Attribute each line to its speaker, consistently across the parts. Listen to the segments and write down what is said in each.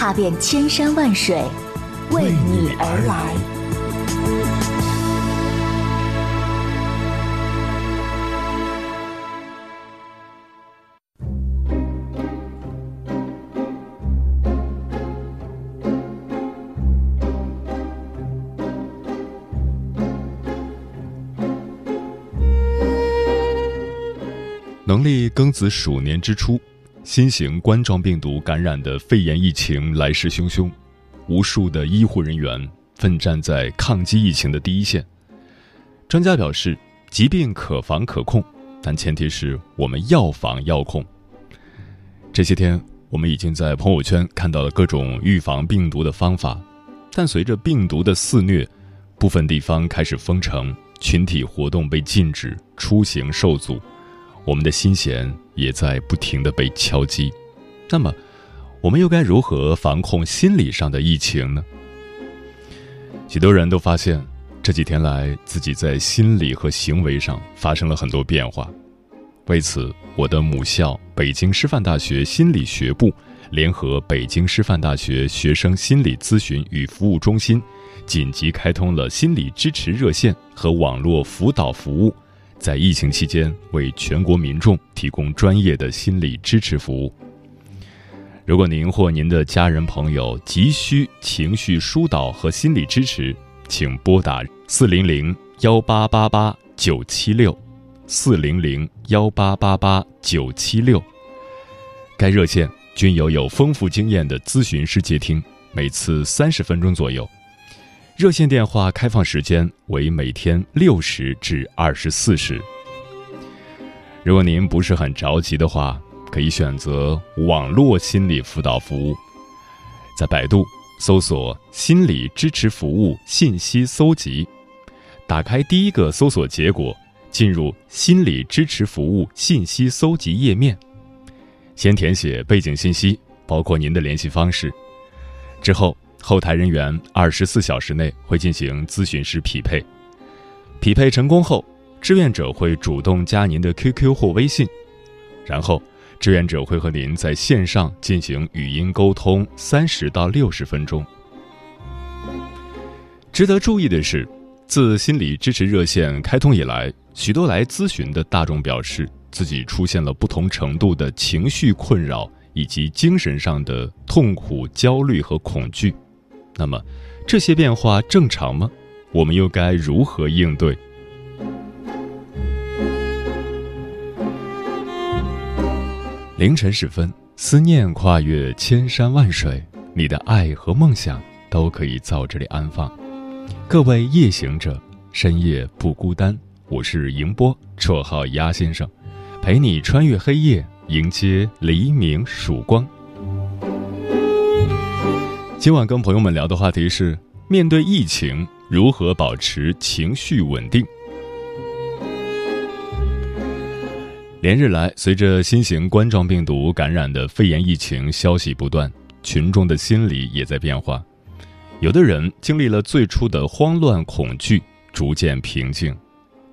Speaker 1: 踏遍千山万水，为你而来。
Speaker 2: 农历庚子鼠年之初。新型冠状病毒感染的肺炎疫情来势汹汹，无数的医护人员奋战在抗击疫情的第一线。专家表示，疾病可防可控，但前提是我们要防要控。这些天，我们已经在朋友圈看到了各种预防病毒的方法，但随着病毒的肆虐，部分地方开始封城，群体活动被禁止，出行受阻。我们的心弦也在不停的被敲击，那么，我们又该如何防控心理上的疫情呢？许多人都发现，这几天来自己在心理和行为上发生了很多变化。为此，我的母校北京师范大学心理学部联合北京师范大学学生心理咨询与服务中心，紧急开通了心理支持热线和网络辅导服务。在疫情期间，为全国民众提供专业的心理支持服务。如果您或您的家人朋友急需情绪疏导和心理支持，请拨打四零零幺八八八九七六，四零零幺八八八九七六。该热线均由有丰富经验的咨询师接听，每次三十分钟左右。热线电话开放时间为每天六时至二十四时。如果您不是很着急的话，可以选择网络心理辅导服务，在百度搜索“心理支持服务”信息搜集，打开第一个搜索结果，进入“心理支持服务”信息搜集页面，先填写背景信息，包括您的联系方式，之后。后台人员二十四小时内会进行咨询师匹配，匹配成功后，志愿者会主动加您的 QQ 或微信，然后志愿者会和您在线上进行语音沟通三十到六十分钟。值得注意的是，自心理支持热线开通以来，许多来咨询的大众表示自己出现了不同程度的情绪困扰以及精神上的痛苦、焦虑和恐惧。那么，这些变化正常吗？我们又该如何应对？凌晨时分，思念跨越千山万水，你的爱和梦想都可以在这里安放。各位夜行者，深夜不孤单。我是迎波，绰号鸭先生，陪你穿越黑夜，迎接黎明曙光。今晚跟朋友们聊的话题是：面对疫情，如何保持情绪稳定？连日来，随着新型冠状病毒感染的肺炎疫情消息不断，群众的心理也在变化。有的人经历了最初的慌乱恐惧，逐渐平静；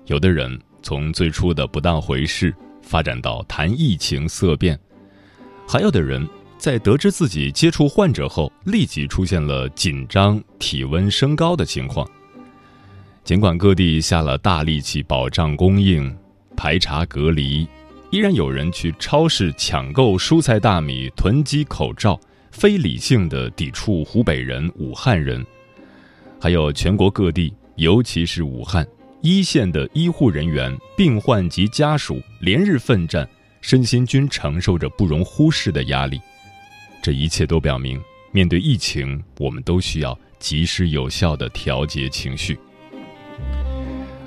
Speaker 2: 有的人从最初的不当回事发展到谈疫情色变，还有的人。在得知自己接触患者后，立即出现了紧张、体温升高的情况。尽管各地下了大力气保障供应、排查隔离，依然有人去超市抢购蔬菜大米、囤积口罩，非理性的抵触湖北人、武汉人。还有全国各地，尤其是武汉一线的医护人员、病患及家属连日奋战，身心均承受着不容忽视的压力。这一切都表明，面对疫情，我们都需要及时有效的调节情绪。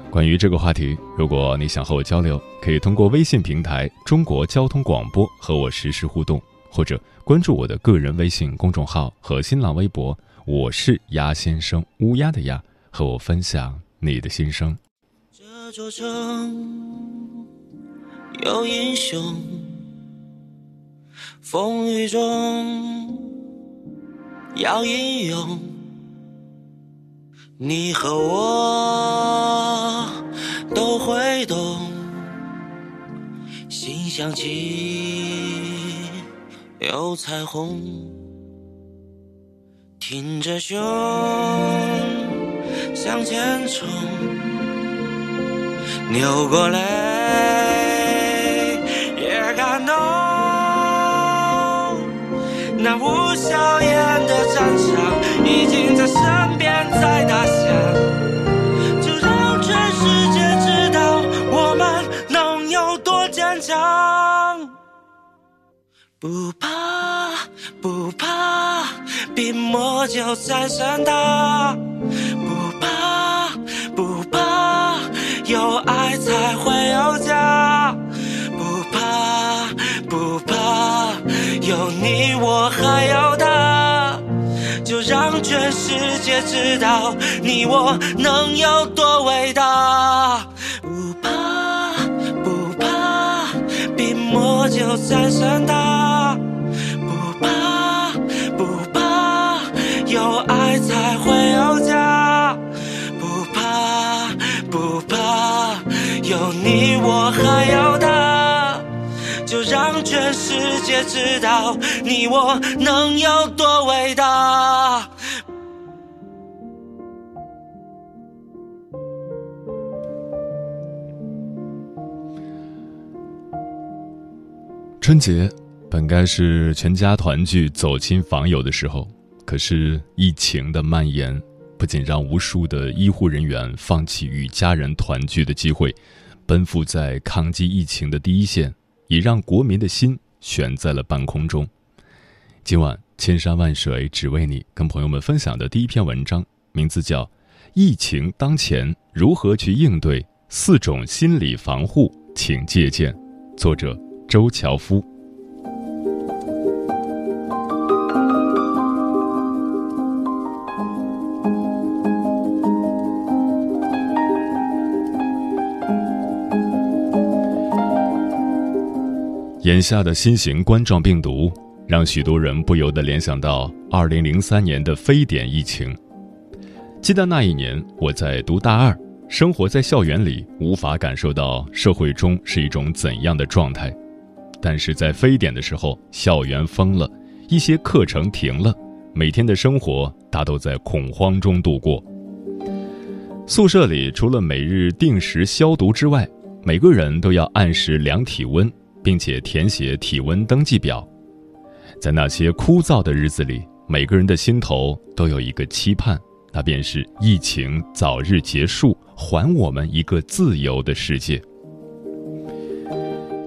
Speaker 2: 关于这个话题，如果你想和我交流，可以通过微信平台“中国交通广播”和我实时互动，或者关注我的个人微信公众号和新浪微博，我是鸭先生，乌鸦的鸭，和我分享你的心声。
Speaker 3: 这座城有英雄，风雨中要英勇，你和我都会懂，心想起有彩虹，挺着胸向前冲。扭过泪那无硝烟的战场已经在身边在打响，就让全世界知道我们能有多坚强。不怕不怕，病魔就在身大。有爱才会有家，有你我还有他，就让全世界知道你我能有多伟大。不怕不怕，病魔就算算大，不怕不怕，有爱才会有家。不怕，不怕有你，我还有他，让全世界知道你我能有多伟大。
Speaker 2: 春节本该是全家团聚、走亲访友的时候，可是疫情的蔓延，不仅让无数的医护人员放弃与家人团聚的机会。奔赴在抗击疫情的第一线，已让国民的心悬在了半空中。今晚千山万水只为你，跟朋友们分享的第一篇文章，名字叫《疫情当前如何去应对四种心理防护，请借鉴》，作者周樵夫。眼下的新型冠状病毒，让许多人不由得联想到2003年的非典疫情。记得那一年，我在读大二，生活在校园里，无法感受到社会中是一种怎样的状态。但是在非典的时候，校园封了，一些课程停了，每天的生活大都在恐慌中度过。宿舍里除了每日定时消毒之外，每个人都要按时量体温。并且填写体温登记表，在那些枯燥的日子里，每个人的心头都有一个期盼，那便是疫情早日结束，还我们一个自由的世界。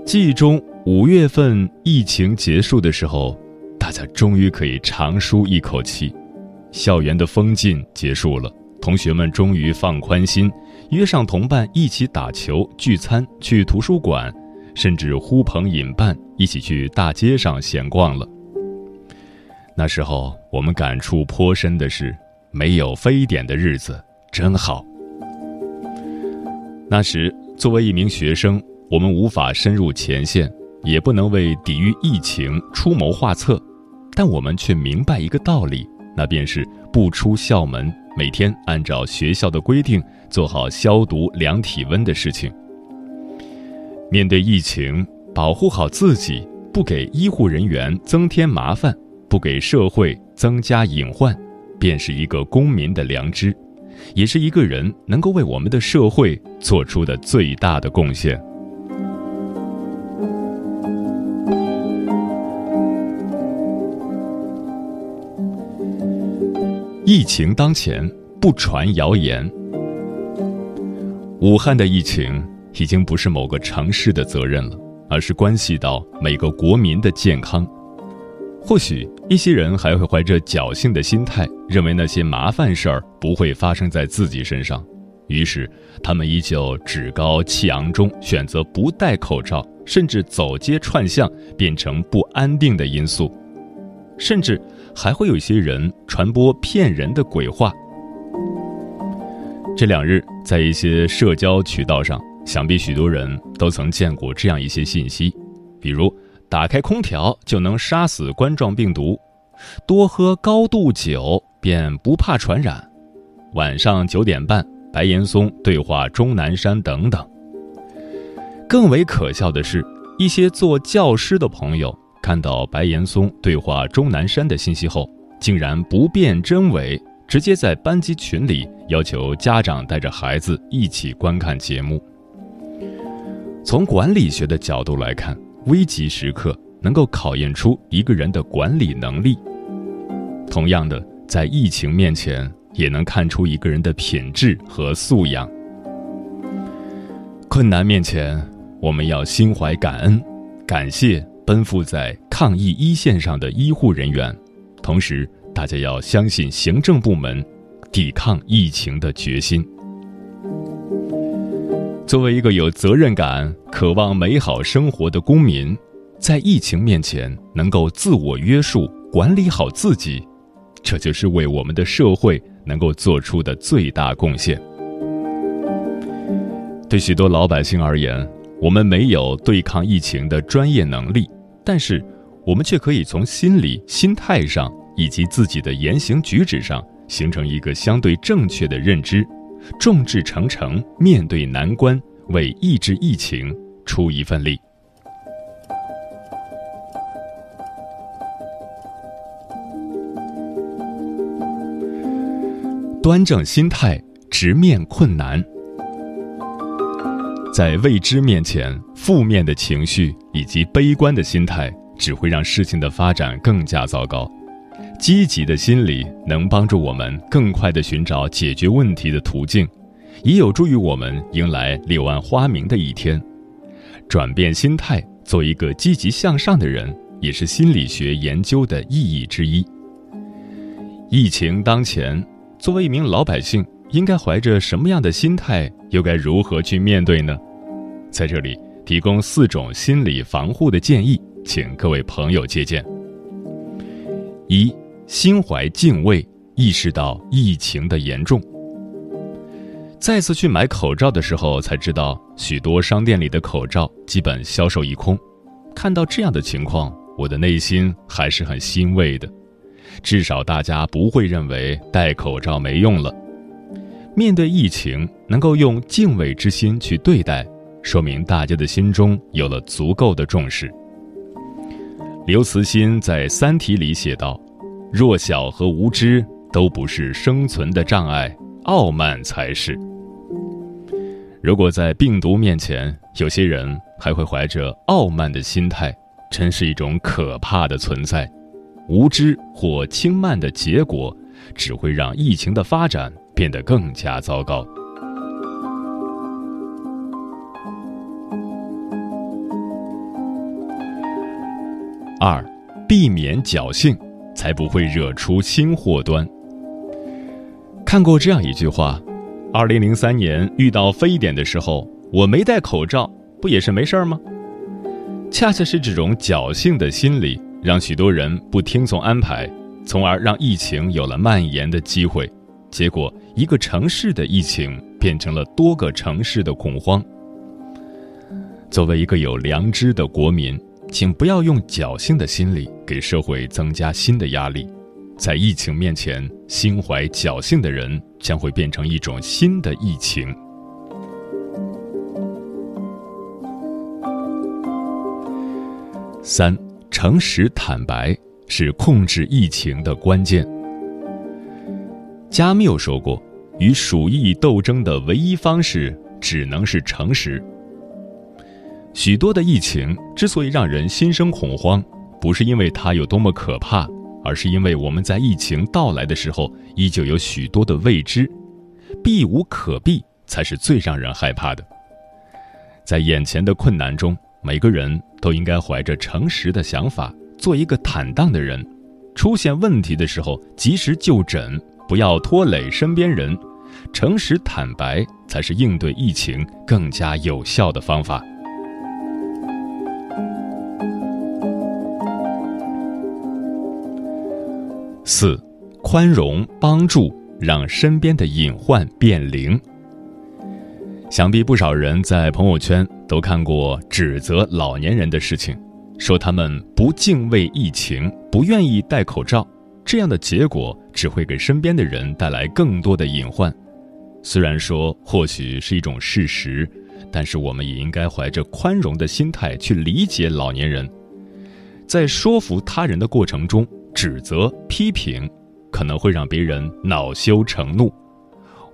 Speaker 2: 记忆中，五月份疫情结束的时候，大家终于可以长舒一口气，校园的封禁结束了，同学们终于放宽心，约上同伴一起打球、聚餐、去图书馆。甚至呼朋引伴一起去大街上闲逛了。那时候我们感触颇深的是，没有非典的日子真好。那时作为一名学生，我们无法深入前线，也不能为抵御疫情出谋划策，但我们却明白一个道理，那便是不出校门，每天按照学校的规定做好消毒、量体温的事情。面对疫情，保护好自己，不给医护人员增添麻烦，不给社会增加隐患，便是一个公民的良知，也是一个人能够为我们的社会做出的最大的贡献。疫情当前，不传谣言。武汉的疫情。已经不是某个城市的责任了，而是关系到每个国民的健康。或许一些人还会怀着侥幸的心态，认为那些麻烦事儿不会发生在自己身上，于是他们依旧趾高气昂中选择不戴口罩，甚至走街串巷变成不安定的因素，甚至还会有一些人传播骗人的鬼话。这两日，在一些社交渠道上，想必许多人都曾见过这样一些信息，比如打开空调就能杀死冠状病毒，多喝高度酒便不怕传染，晚上九点半白岩松对话钟南山等等。更为可笑的是，一些做教师的朋友看到白岩松对话钟南山的信息后，竟然不辨真伪。直接在班级群里要求家长带着孩子一起观看节目。从管理学的角度来看，危急时刻能够考验出一个人的管理能力。同样的，在疫情面前，也能看出一个人的品质和素养。困难面前，我们要心怀感恩，感谢奔赴在抗疫一线上的医护人员，同时。大家要相信行政部门抵抗疫情的决心。作为一个有责任感、渴望美好生活的公民，在疫情面前能够自我约束、管理好自己，这就是为我们的社会能够做出的最大贡献。对许多老百姓而言，我们没有对抗疫情的专业能力，但是我们却可以从心理、心态上。以及自己的言行举止上形成一个相对正确的认知，众志成城，面对难关，为抑制疫情出一份力。端正心态，直面困难。在未知面前，负面的情绪以及悲观的心态只会让事情的发展更加糟糕。积极的心理能帮助我们更快地寻找解决问题的途径，也有助于我们迎来柳暗花明的一天。转变心态，做一个积极向上的人，也是心理学研究的意义之一。疫情当前，作为一名老百姓，应该怀着什么样的心态，又该如何去面对呢？在这里提供四种心理防护的建议，请各位朋友借鉴。一心怀敬畏，意识到疫情的严重。再次去买口罩的时候，才知道许多商店里的口罩基本销售一空。看到这样的情况，我的内心还是很欣慰的，至少大家不会认为戴口罩没用了。面对疫情，能够用敬畏之心去对待，说明大家的心中有了足够的重视。刘慈欣在《三体》里写道。弱小和无知都不是生存的障碍，傲慢才是。如果在病毒面前，有些人还会怀着傲慢的心态，真是一种可怕的存在。无知或轻慢的结果，只会让疫情的发展变得更加糟糕。二，避免侥幸。才不会惹出新祸端。看过这样一句话：，二零零三年遇到非典的时候，我没戴口罩，不也是没事儿吗？恰恰是这种侥幸的心理，让许多人不听从安排，从而让疫情有了蔓延的机会。结果，一个城市的疫情变成了多个城市的恐慌。作为一个有良知的国民。请不要用侥幸的心理给社会增加新的压力，在疫情面前，心怀侥幸的人将会变成一种新的疫情。三，诚实坦白是控制疫情的关键。加缪说过：“与鼠疫斗争的唯一方式，只能是诚实。”许多的疫情之所以让人心生恐慌，不是因为它有多么可怕，而是因为我们在疫情到来的时候依旧有许多的未知，避无可避才是最让人害怕的。在眼前的困难中，每个人都应该怀着诚实的想法，做一个坦荡的人。出现问题的时候，及时就诊，不要拖累身边人，诚实坦白才是应对疫情更加有效的方法。四，宽容帮助，让身边的隐患变零。想必不少人在朋友圈都看过指责老年人的事情，说他们不敬畏疫情，不愿意戴口罩，这样的结果只会给身边的人带来更多的隐患。虽然说或许是一种事实，但是我们也应该怀着宽容的心态去理解老年人。在说服他人的过程中，指责批评可能会让别人恼羞成怒。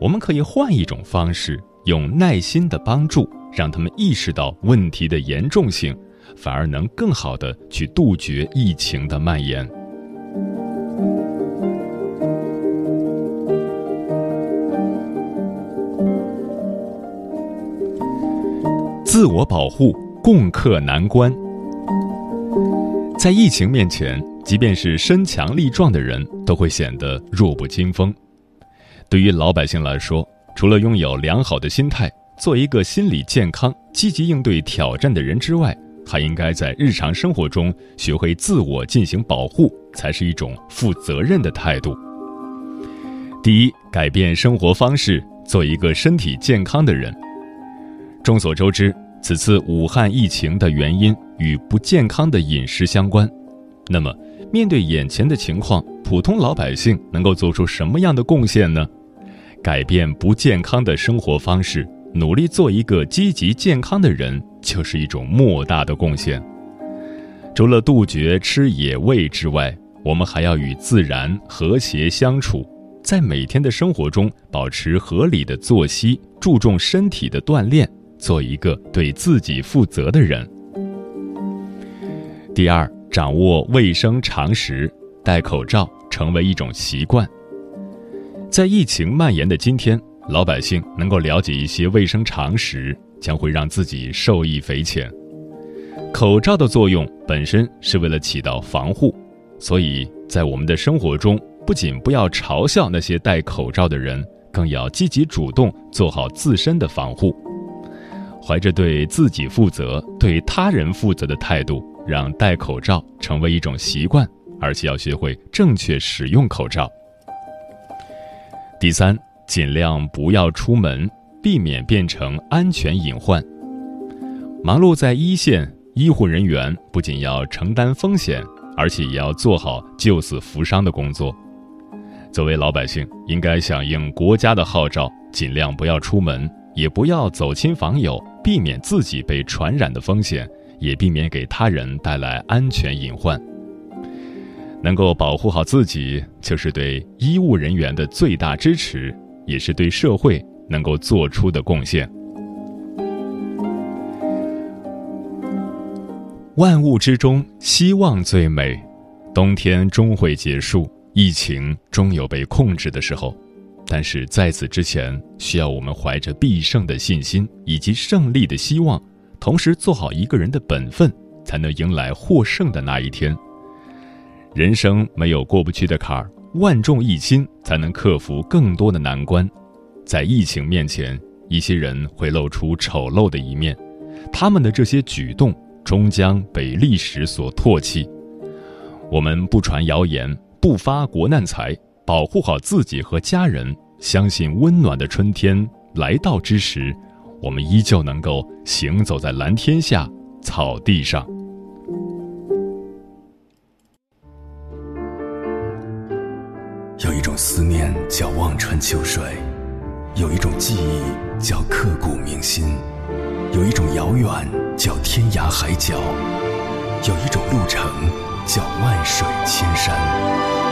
Speaker 2: 我们可以换一种方式。用耐心的帮助，让他们意识到问题的严重性，反而能更好的去杜绝疫情的蔓延。自我保护，共克难关。在疫情面前，即便是身强力壮的人，都会显得弱不禁风。对于老百姓来说，除了拥有良好的心态，做一个心理健康、积极应对挑战的人之外，还应该在日常生活中学会自我进行保护，才是一种负责任的态度。第一，改变生活方式，做一个身体健康的人。众所周知，此次武汉疫情的原因与不健康的饮食相关。那么，面对眼前的情况，普通老百姓能够做出什么样的贡献呢？改变不健康的生活方式，努力做一个积极健康的人，就是一种莫大的贡献。除了杜绝吃野味之外，我们还要与自然和谐相处，在每天的生活中保持合理的作息，注重身体的锻炼，做一个对自己负责的人。第二，掌握卫生常识，戴口罩成为一种习惯。在疫情蔓延的今天，老百姓能够了解一些卫生常识，将会让自己受益匪浅。口罩的作用本身是为了起到防护，所以在我们的生活中，不仅不要嘲笑那些戴口罩的人，更要积极主动做好自身的防护。怀着对自己负责、对他人负责的态度，让戴口罩成为一种习惯，而且要学会正确使用口罩。第三，尽量不要出门，避免变成安全隐患。忙碌在一线，医护人员不仅要承担风险，而且也要做好救死扶伤的工作。作为老百姓，应该响应国家的号召，尽量不要出门，也不要走亲访友，避免自己被传染的风险，也避免给他人带来安全隐患。能够保护好自己，就是对医务人员的最大支持，也是对社会能够做出的贡献。万物之中，希望最美。冬天终会结束，疫情终有被控制的时候，但是在此之前，需要我们怀着必胜的信心以及胜利的希望，同时做好一个人的本分，才能迎来获胜的那一天。人生没有过不去的坎儿，万众一心才能克服更多的难关。在疫情面前，一些人会露出丑陋的一面，他们的这些举动终将被历史所唾弃。我们不传谣言，不发国难财，保护好自己和家人，相信温暖的春天来到之时，我们依旧能够行走在蓝天下、草地上。
Speaker 4: 有一种思念叫望穿秋水，有一种记忆叫刻骨铭心，有一种遥远叫天涯海角，有一种路程叫万水千山。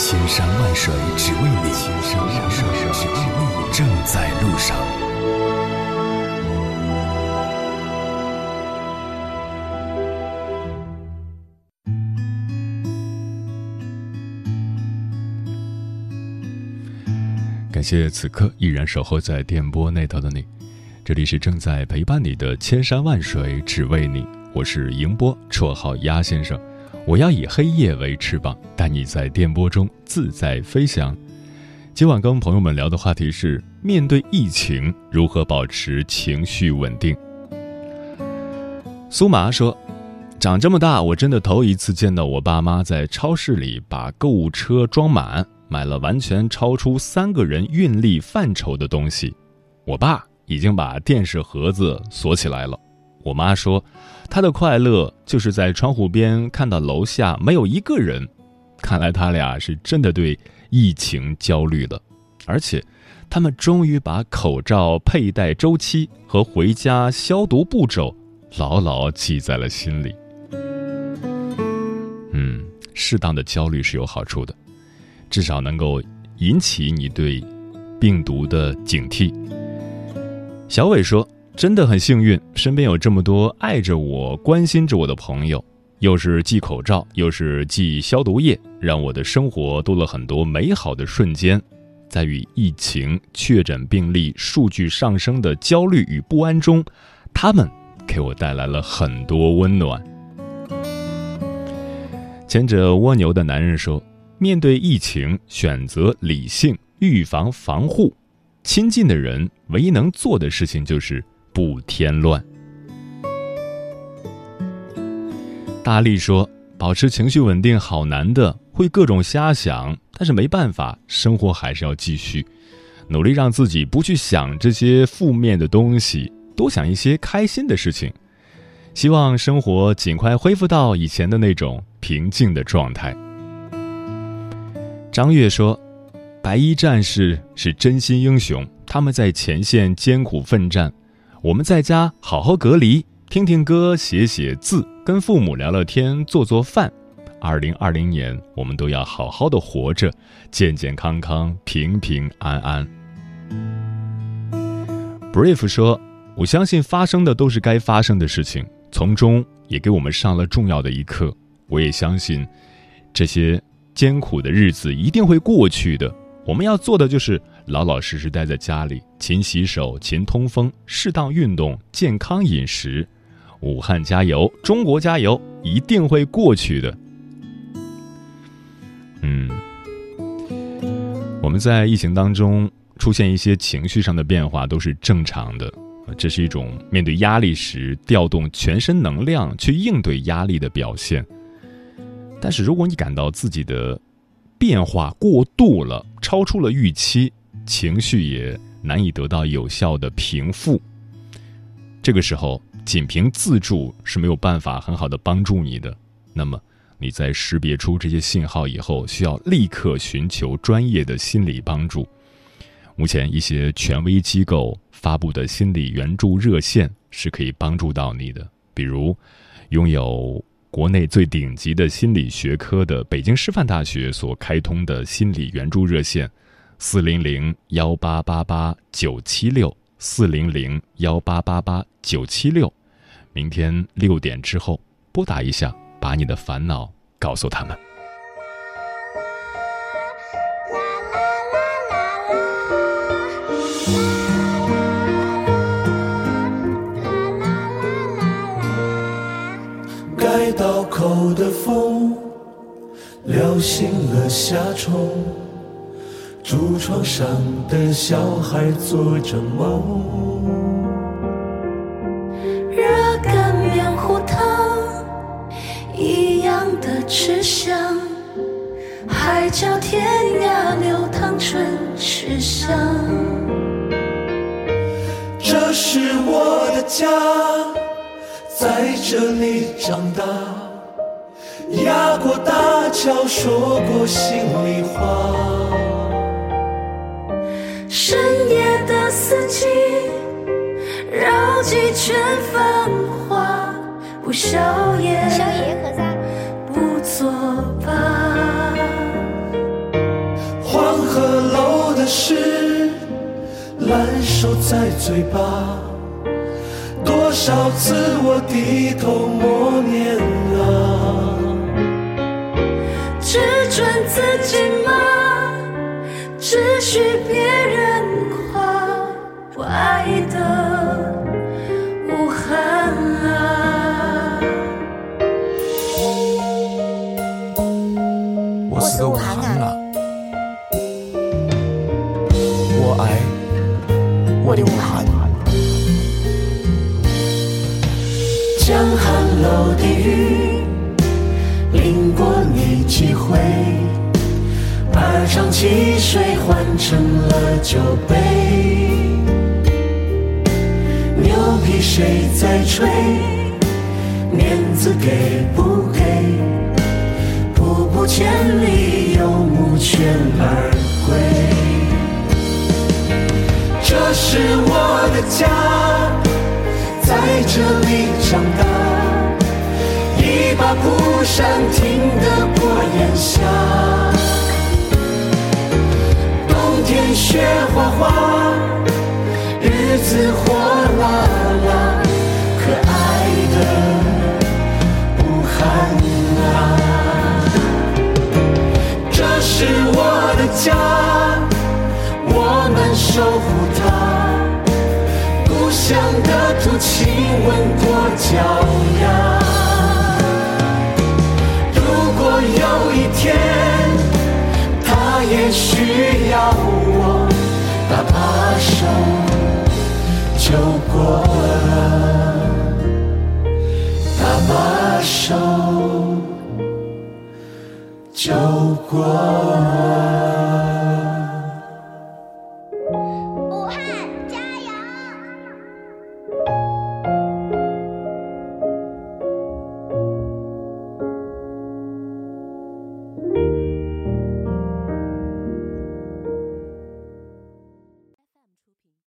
Speaker 4: 千山万水只为你，千山万水只为你，正在路上。
Speaker 2: 感谢此刻依然守候在电波那头的你，这里是正在陪伴你的千山万水只为你，我是迎波，绰号鸭先生。我要以黑夜为翅膀，带你在电波中自在飞翔。今晚跟朋友们聊的话题是：面对疫情，如何保持情绪稳定？苏麻说：“长这么大，我真的头一次见到我爸妈在超市里把购物车装满，买了完全超出三个人运力范畴的东西。我爸已经把电视盒子锁起来了。我妈说，她的快乐就是在窗户边看到楼下没有一个人。看来他俩是真的对疫情焦虑了，而且。他们终于把口罩佩戴周期和回家消毒步骤牢牢记在了心里。嗯，适当的焦虑是有好处的，至少能够引起你对病毒的警惕。小伟说：“真的很幸运，身边有这么多爱着我、关心着我的朋友，又是系口罩，又是系消毒液，让我的生活多了很多美好的瞬间。”在与疫情确诊病例数据上升的焦虑与不安中，他们给我带来了很多温暖。牵着蜗牛的男人说：“面对疫情，选择理性，预防防护。亲近的人唯一能做的事情就是不添乱。”大力说：“保持情绪稳定好难的，会各种瞎想。”但是没办法，生活还是要继续，努力让自己不去想这些负面的东西，多想一些开心的事情。希望生活尽快恢复到以前的那种平静的状态。张悦说：“白衣战士是真心英雄，他们在前线艰苦奋战，我们在家好好隔离，听听歌，写写字，跟父母聊聊天，做做饭。”二零二零年，我们都要好好的活着，健健康康，平平安安。Brief 说：“我相信发生的都是该发生的事情，从中也给我们上了重要的一课。我也相信，这些艰苦的日子一定会过去的。我们要做的就是老老实实待在家里，勤洗手，勤通风，适当运动，健康饮食。武汉加油，中国加油，一定会过去的。”嗯，我们在疫情当中出现一些情绪上的变化都是正常的，这是一种面对压力时调动全身能量去应对压力的表现。但是如果你感到自己的变化过度了，超出了预期，情绪也难以得到有效的平复，这个时候仅凭自助是没有办法很好的帮助你的。那么。你在识别出这些信号以后，需要立刻寻求专业的心理帮助。目前，一些权威机构发布的心理援助热线是可以帮助到你的，比如拥有国内最顶级的心理学科的北京师范大学所开通的心理援助热线：四零零幺八八八九七六四零零幺八八八九七六。明天六点之后拨打一下。把你的烦恼告诉他们。
Speaker 5: 该刀口的风撩醒了夏虫，竹床上的小孩做着梦。
Speaker 6: 热干面糊汤一样的吃香，海角天涯流淌春池香。
Speaker 5: 这是我的家，在这里长大，压过大桥，说过心里话。
Speaker 6: 四季，绕几圈繁华，不宵夜。
Speaker 7: 宵夜何在？
Speaker 6: 作罢。
Speaker 5: 黄鹤楼的诗，烂熟在嘴巴，多少次我低头默念啊。
Speaker 6: 只准自己骂，只许别人爱的武汉啊。
Speaker 7: 是武汉啊！
Speaker 8: 我爱我的武汉。
Speaker 5: 江汉楼的雨淋过你。几回，儿唱汽水换成了酒杯，谁在吹？面子给不给？步步千里，游牧犬儿归。这是我的家，在这里长大。一把蒲扇听得过炎夏，冬天雪花花，子火辣辣，可爱的不寒啊。这是我的家，我们守护它。故乡的土亲吻过脚丫。如果有一天，他也需要我把把手就过了，搭把手就过了。